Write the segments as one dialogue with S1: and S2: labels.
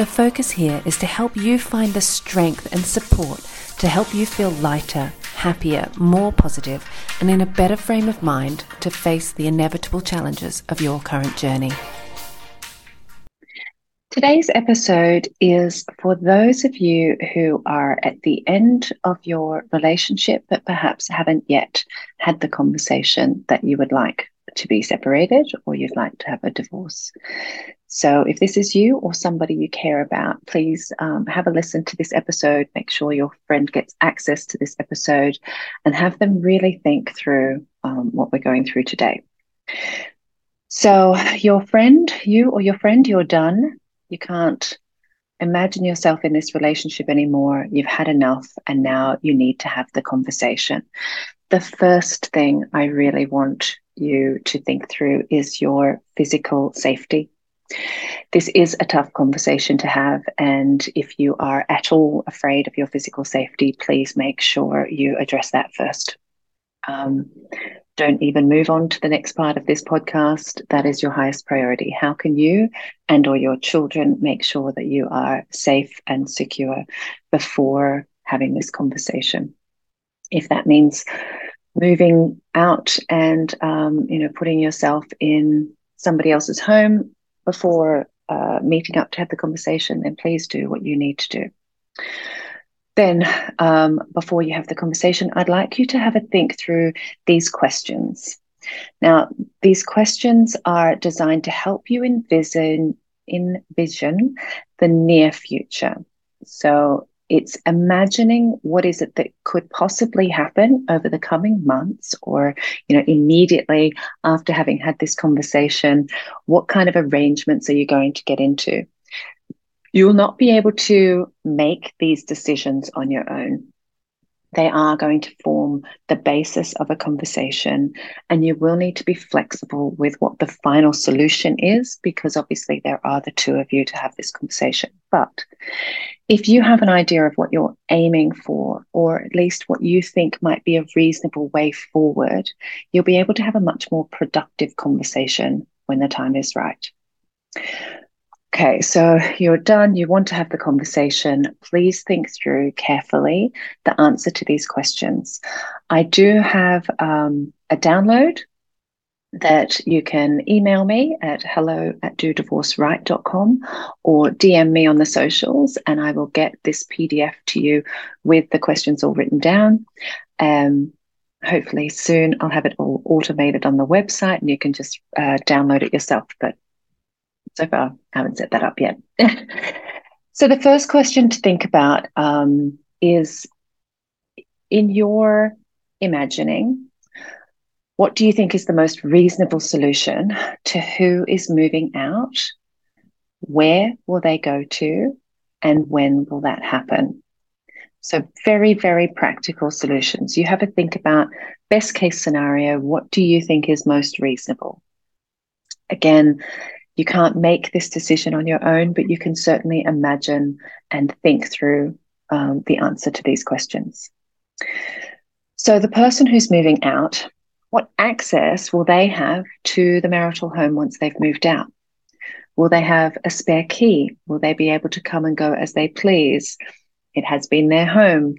S1: The focus here is to help you find the strength and support to help you feel lighter, happier, more positive, and in a better frame of mind to face the inevitable challenges of your current journey. Today's episode is for those of you who are at the end of your relationship but perhaps haven't yet had the conversation that you would like to be separated or you'd like to have a divorce. So, if this is you or somebody you care about, please um, have a listen to this episode. Make sure your friend gets access to this episode and have them really think through um, what we're going through today. So, your friend, you or your friend, you're done. You can't imagine yourself in this relationship anymore. You've had enough, and now you need to have the conversation. The first thing I really want you to think through is your physical safety. This is a tough conversation to have, and if you are at all afraid of your physical safety, please make sure you address that first. Um, don't even move on to the next part of this podcast. That is your highest priority. How can you and or your children make sure that you are safe and secure before having this conversation? If that means moving out and um, you know putting yourself in somebody else's home before uh, meeting up to have the conversation, then please do what you need to do. Then, um, before you have the conversation, I'd like you to have a think through these questions. Now, these questions are designed to help you envision envision the near future. So, it's imagining what is it that could possibly happen over the coming months or you know immediately after having had this conversation what kind of arrangements are you going to get into you will not be able to make these decisions on your own they are going to form the basis of a conversation, and you will need to be flexible with what the final solution is because obviously there are the two of you to have this conversation. But if you have an idea of what you're aiming for, or at least what you think might be a reasonable way forward, you'll be able to have a much more productive conversation when the time is right. Okay, so you're done. You want to have the conversation. Please think through carefully the answer to these questions. I do have um, a download that you can email me at hello at dodivorceright.com or DM me on the socials, and I will get this PDF to you with the questions all written down. Um, hopefully, soon I'll have it all automated on the website and you can just uh, download it yourself. But so far, I haven't set that up yet. so, the first question to think about um, is in your imagining, what do you think is the most reasonable solution to who is moving out? Where will they go to? And when will that happen? So, very, very practical solutions. You have to think about best case scenario. What do you think is most reasonable? Again, you can't make this decision on your own, but you can certainly imagine and think through um, the answer to these questions. So, the person who's moving out, what access will they have to the marital home once they've moved out? Will they have a spare key? Will they be able to come and go as they please? It has been their home.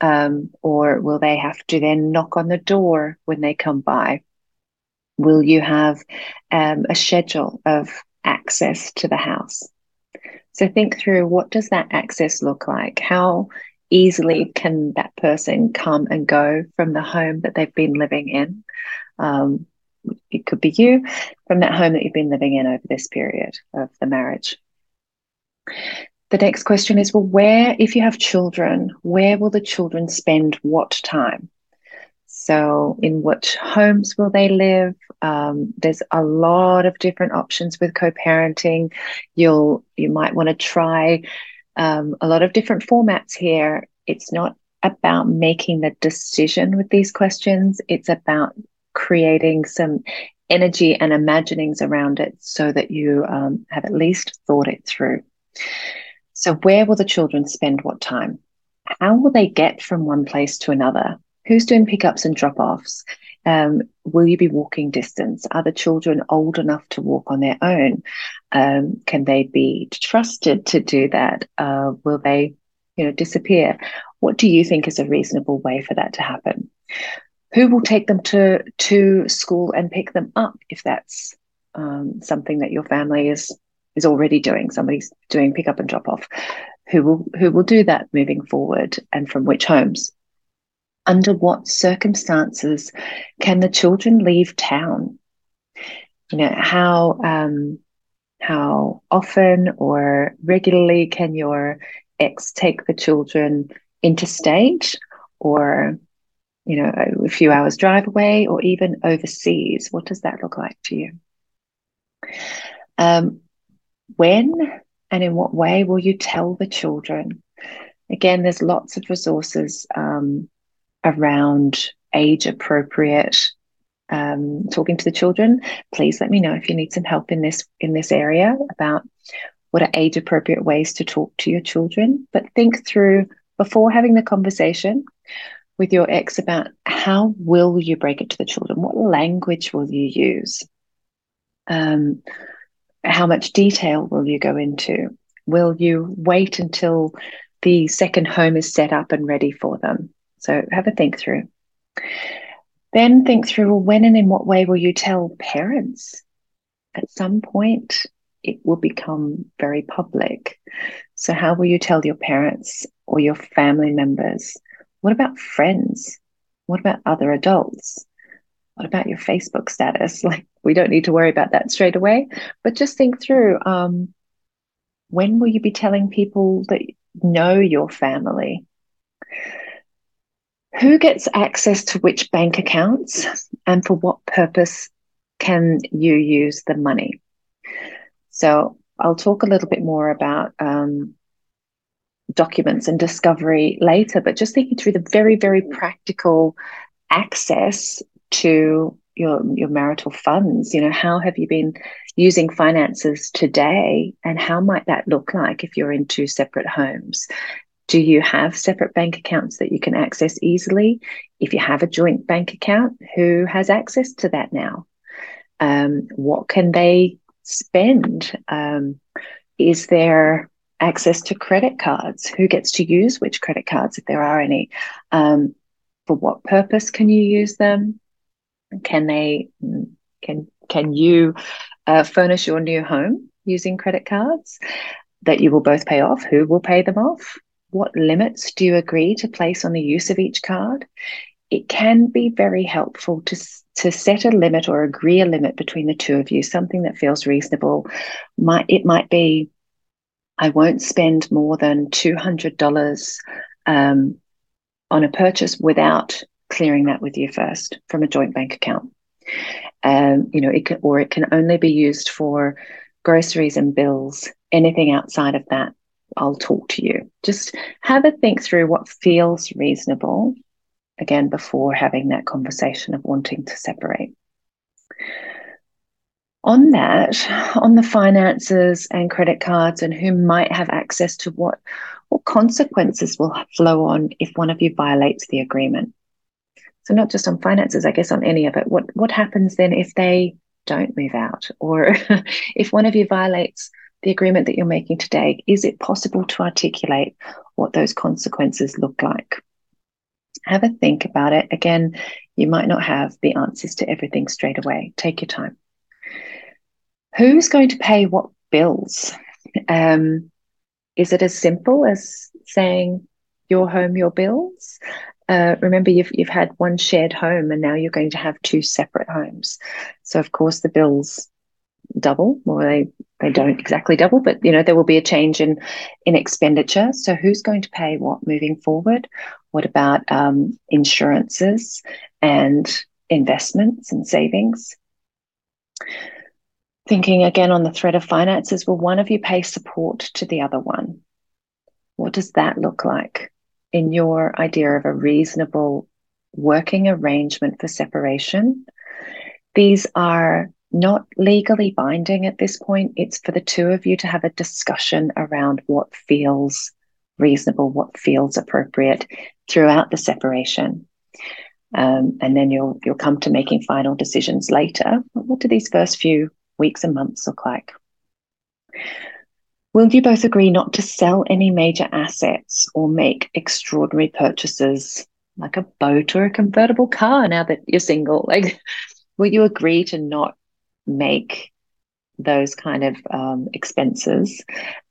S1: Um, or will they have to then knock on the door when they come by? Will you have um, a schedule of access to the house? So think through what does that access look like? How easily can that person come and go from the home that they've been living in? Um, it could be you from that home that you've been living in over this period of the marriage. The next question is well, where, if you have children, where will the children spend what time? So, in which homes will they live? Um, there's a lot of different options with co-parenting. You'll you might want to try Um, a lot of different formats here. It's not about making the decision with these questions, it's about creating some energy and imaginings around it so that you um, have at least thought it through. So, where will the children spend what time? How will they get from one place to another? Who's doing pickups and drop offs? Um, will you be walking distance? Are the children old enough to walk on their own? Um, can they be trusted to do that? Uh, will they, you know, disappear? What do you think is a reasonable way for that to happen? Who will take them to to school and pick them up if that's um, something that your family is is already doing? Somebody's doing pick up and drop off. Who will who will do that moving forward, and from which homes? under what circumstances can the children leave town? You know, how um, how often or regularly can your ex take the children interstate or you know a few hours drive away or even overseas. What does that look like to you? Um, when and in what way will you tell the children? Again there's lots of resources um, around age appropriate um, talking to the children. Please let me know if you need some help in this in this area about what are age appropriate ways to talk to your children. But think through before having the conversation with your ex about how will you break it to the children what language will you use um, how much detail will you go into will you wait until the second home is set up and ready for them so have a think through. Then think through well, when and in what way will you tell parents? At some point, it will become very public. So, how will you tell your parents or your family members? What about friends? What about other adults? What about your Facebook status? Like, we don't need to worry about that straight away, but just think through um, when will you be telling people that know your family? who gets access to which bank accounts and for what purpose can you use the money? So I'll talk a little bit more about um, documents and discovery later, but just thinking through the very, very practical access to your your marital funds. You know, how have you been using finances today, and how might that look like if you're in two separate homes? Do you have separate bank accounts that you can access easily? If you have a joint bank account, who has access to that now? Um, what can they spend? Um, is there access to credit cards? Who gets to use which credit cards, if there are any? Um, for what purpose can you use them? Can they can can you uh, furnish your new home using credit cards that you will both pay off? Who will pay them off? what limits do you agree to place on the use of each card? It can be very helpful to, to set a limit or agree a limit between the two of you, something that feels reasonable. Might, it might be, I won't spend more than $200 um, on a purchase without clearing that with you first from a joint bank account. Um, you know, it can, or it can only be used for groceries and bills. Anything outside of that I'll talk to you. Just have a think through what feels reasonable, again, before having that conversation of wanting to separate. On that, on the finances and credit cards and who might have access to what, what consequences will flow on if one of you violates the agreement. So not just on finances, I guess on any of it. What what happens then if they don't move out, or if one of you violates the agreement that you're making today, is it possible to articulate what those consequences look like? Have a think about it. Again, you might not have the answers to everything straight away. Take your time. Who's going to pay what bills? Um, is it as simple as saying your home, your bills? Uh, remember, you've you've had one shared home, and now you're going to have two separate homes. So, of course, the bills double or they they don't exactly double but you know there will be a change in in expenditure so who's going to pay what moving forward what about um, insurances and investments and savings thinking again on the thread of finances will one of you pay support to the other one What does that look like in your idea of a reasonable working arrangement for separation? These are not legally binding at this point. It's for the two of you to have a discussion around what feels reasonable, what feels appropriate throughout the separation. Um, and then you'll you'll come to making final decisions later. What do these first few weeks and months look like? Will you both agree not to sell any major assets or make extraordinary purchases like a boat or a convertible car now that you're single? Like, will you agree to not make those kind of um, expenses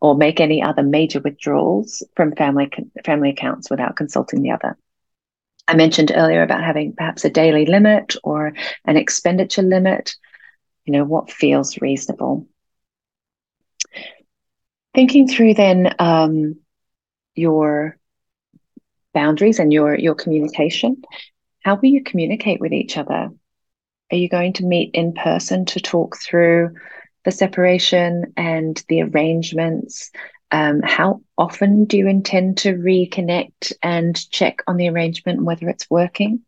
S1: or make any other major withdrawals from family family accounts without consulting the other? I mentioned earlier about having perhaps a daily limit or an expenditure limit. You know, what feels reasonable? Thinking through then um, your boundaries and your your communication. How will you communicate with each other? Are you going to meet in person to talk through the separation and the arrangements? Um, how often do you intend to reconnect and check on the arrangement whether it's working?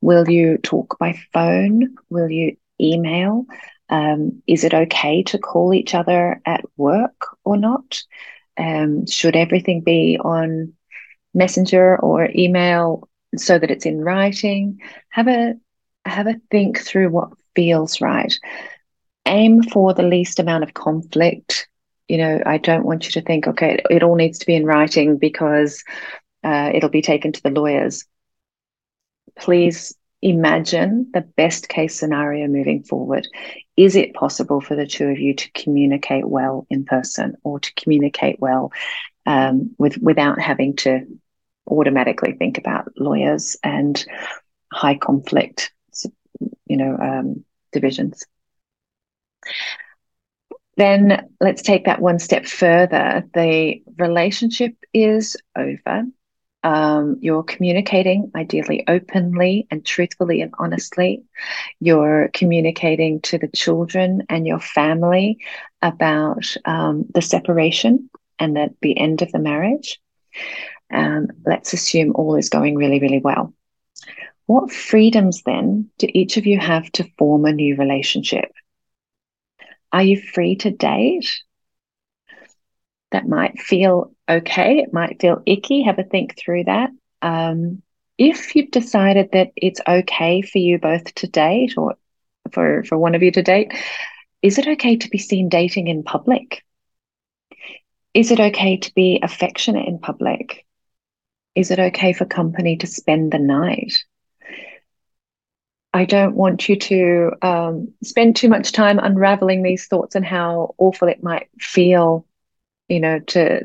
S1: Will you talk by phone? Will you email? Um, is it okay to call each other at work or not? Um, should everything be on messenger or email so that it's in writing? Have a have a think through what feels right. Aim for the least amount of conflict. You know, I don't want you to think, okay, it all needs to be in writing because uh, it'll be taken to the lawyers. Please imagine the best case scenario moving forward. Is it possible for the two of you to communicate well in person or to communicate well um, with without having to automatically think about lawyers and high conflict, you know, um, divisions? Then let's take that one step further. The relationship is over um, you're communicating ideally openly and truthfully and honestly. You're communicating to the children and your family about um, the separation and at the end of the marriage. Um, let's assume all is going really, really well. What freedoms then do each of you have to form a new relationship? Are you free to date? that might feel okay. It might feel icky. Have a think through that. Um, if you've decided that it's okay for you both to date or for, for one of you to date, is it okay to be seen dating in public? Is it okay to be affectionate in public? Is it okay for company to spend the night? I don't want you to um, spend too much time unraveling these thoughts and how awful it might feel you know, to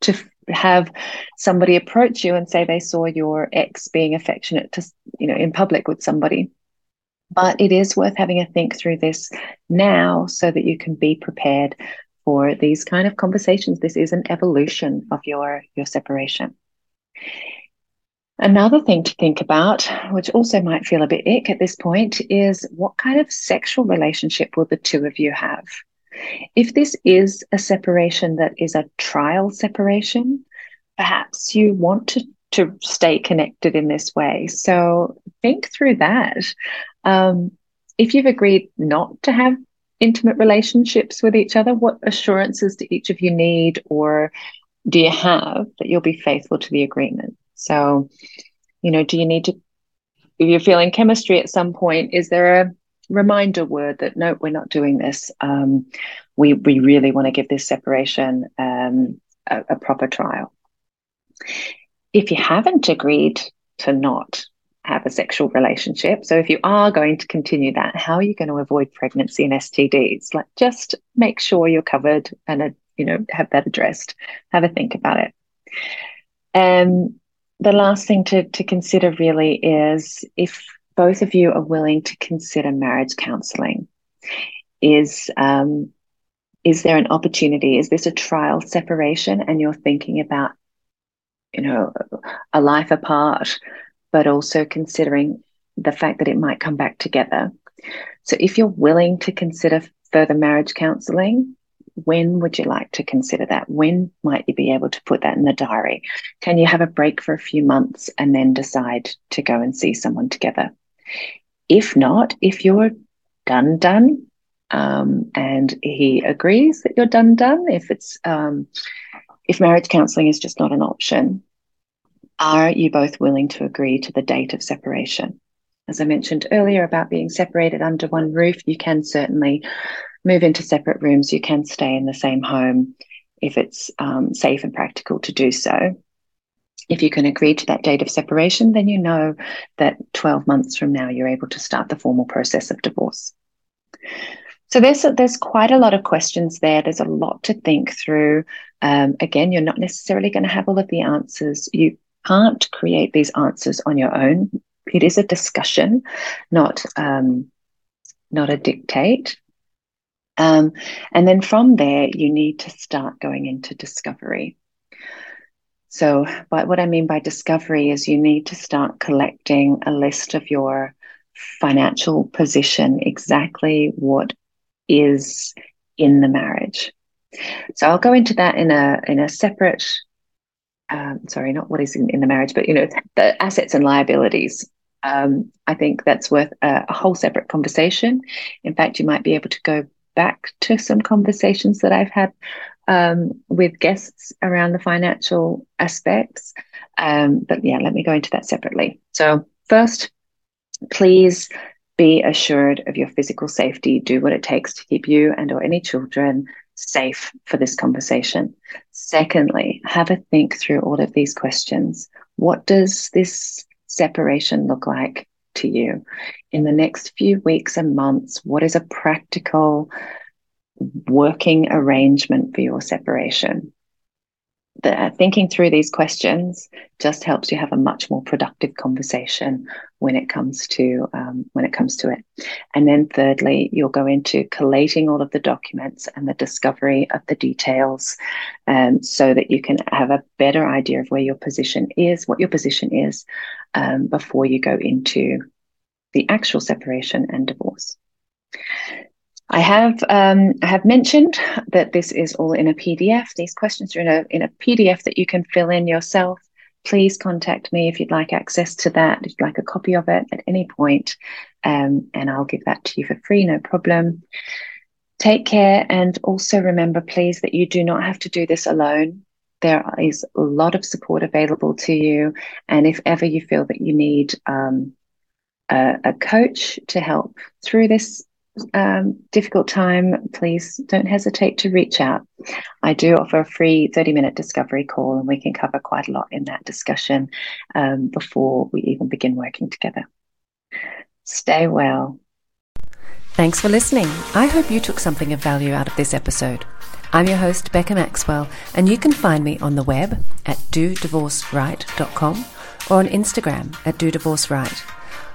S1: to have somebody approach you and say they saw your ex being affectionate to you know in public with somebody. But it is worth having a think through this now so that you can be prepared for these kind of conversations. This is an evolution of your your separation another thing to think about which also might feel a bit ick at this point is what kind of sexual relationship will the two of you have if this is a separation that is a trial separation, perhaps you want to, to stay connected in this way. So think through that. Um, if you've agreed not to have intimate relationships with each other, what assurances do each of you need or do you have that you'll be faithful to the agreement? So, you know, do you need to, if you're feeling chemistry at some point, is there a reminder word that no, we're not doing this. Um, we we really want to give this separation um, a, a proper trial. If you haven't agreed to not have a sexual relationship, so if you are going to continue that, how are you going to avoid pregnancy and STDs? Like, just make sure you're covered and uh, you know have that addressed. Have a think about it. Um, the last thing to to consider really is if both of you are willing to consider marriage counseling. Is um, is there an opportunity? Is this a trial separation, and you're thinking about, you know, a life apart, but also considering the fact that it might come back together. So, if you're willing to consider further marriage counseling, when would you like to consider that? When might you be able to put that in the diary? Can you have a break for a few months and then decide to go and see someone together? If not, if you're done, done, um, and he agrees that you're done, done, if it's um, if marriage counselling is just not an option, are you both willing to agree to the date of separation? As I mentioned earlier about being separated under one roof, you can certainly move into separate rooms. You can stay in the same home if it's um, safe and practical to do so. If you can agree to that date of separation, then you know that 12 months from now you're able to start the formal process of divorce. So there's there's quite a lot of questions there. There's a lot to think through. Um, again, you're not necessarily going to have all of the answers. You can't create these answers on your own. It is a discussion, not um, not a dictate. Um, and then from there, you need to start going into discovery. So, but what I mean by discovery is you need to start collecting a list of your financial position, exactly what is in the marriage. So I'll go into that in a in a separate um, sorry, not what is in, in, the marriage, but you know, the assets and liabilities. Um, I think that's worth a, a, whole separate conversation. In fact, you might be able to go back to some conversations that I've had um, with guests around the financial aspects. Um, but yeah, let me go into that separately. So, first, please be assured of your physical safety. Do what it takes to keep you and or any children safe for this conversation. Secondly, have a think through all of these questions. What does this separation look like to you? In the next few weeks and months, what is a practical working arrangement for your separation? the, thinking through these questions just helps you have a much more productive conversation when it comes to um, when it comes to it. And then thirdly, you'll go into collating all of the documents and the discovery of the details, um, so that you can have a better idea of where your position is, what your position is, um, before you go into the actual separation and divorce. I have um, I have mentioned that this is all in a PDF. These questions are in a in a PDF that you can fill in yourself. Please contact me if you'd like access to that. If you'd like a copy of it at any point, um, and I'll give that to you for free, no problem. Take care, and also remember, please, that you do not have to do this alone. There is a lot of support available to you, and if ever you feel that you need um, a, a coach to help through this um, difficult time, please don't hesitate to reach out. I do offer a free 30 minute discovery call, and we can cover quite a lot in that discussion um, before we even begin working together. Stay well.
S2: Thanks for listening. I hope you took something of value out of this episode. I'm your host, Becca Maxwell, and you can find me on the web at dodivorceright.com or on Instagram at dodivorceright.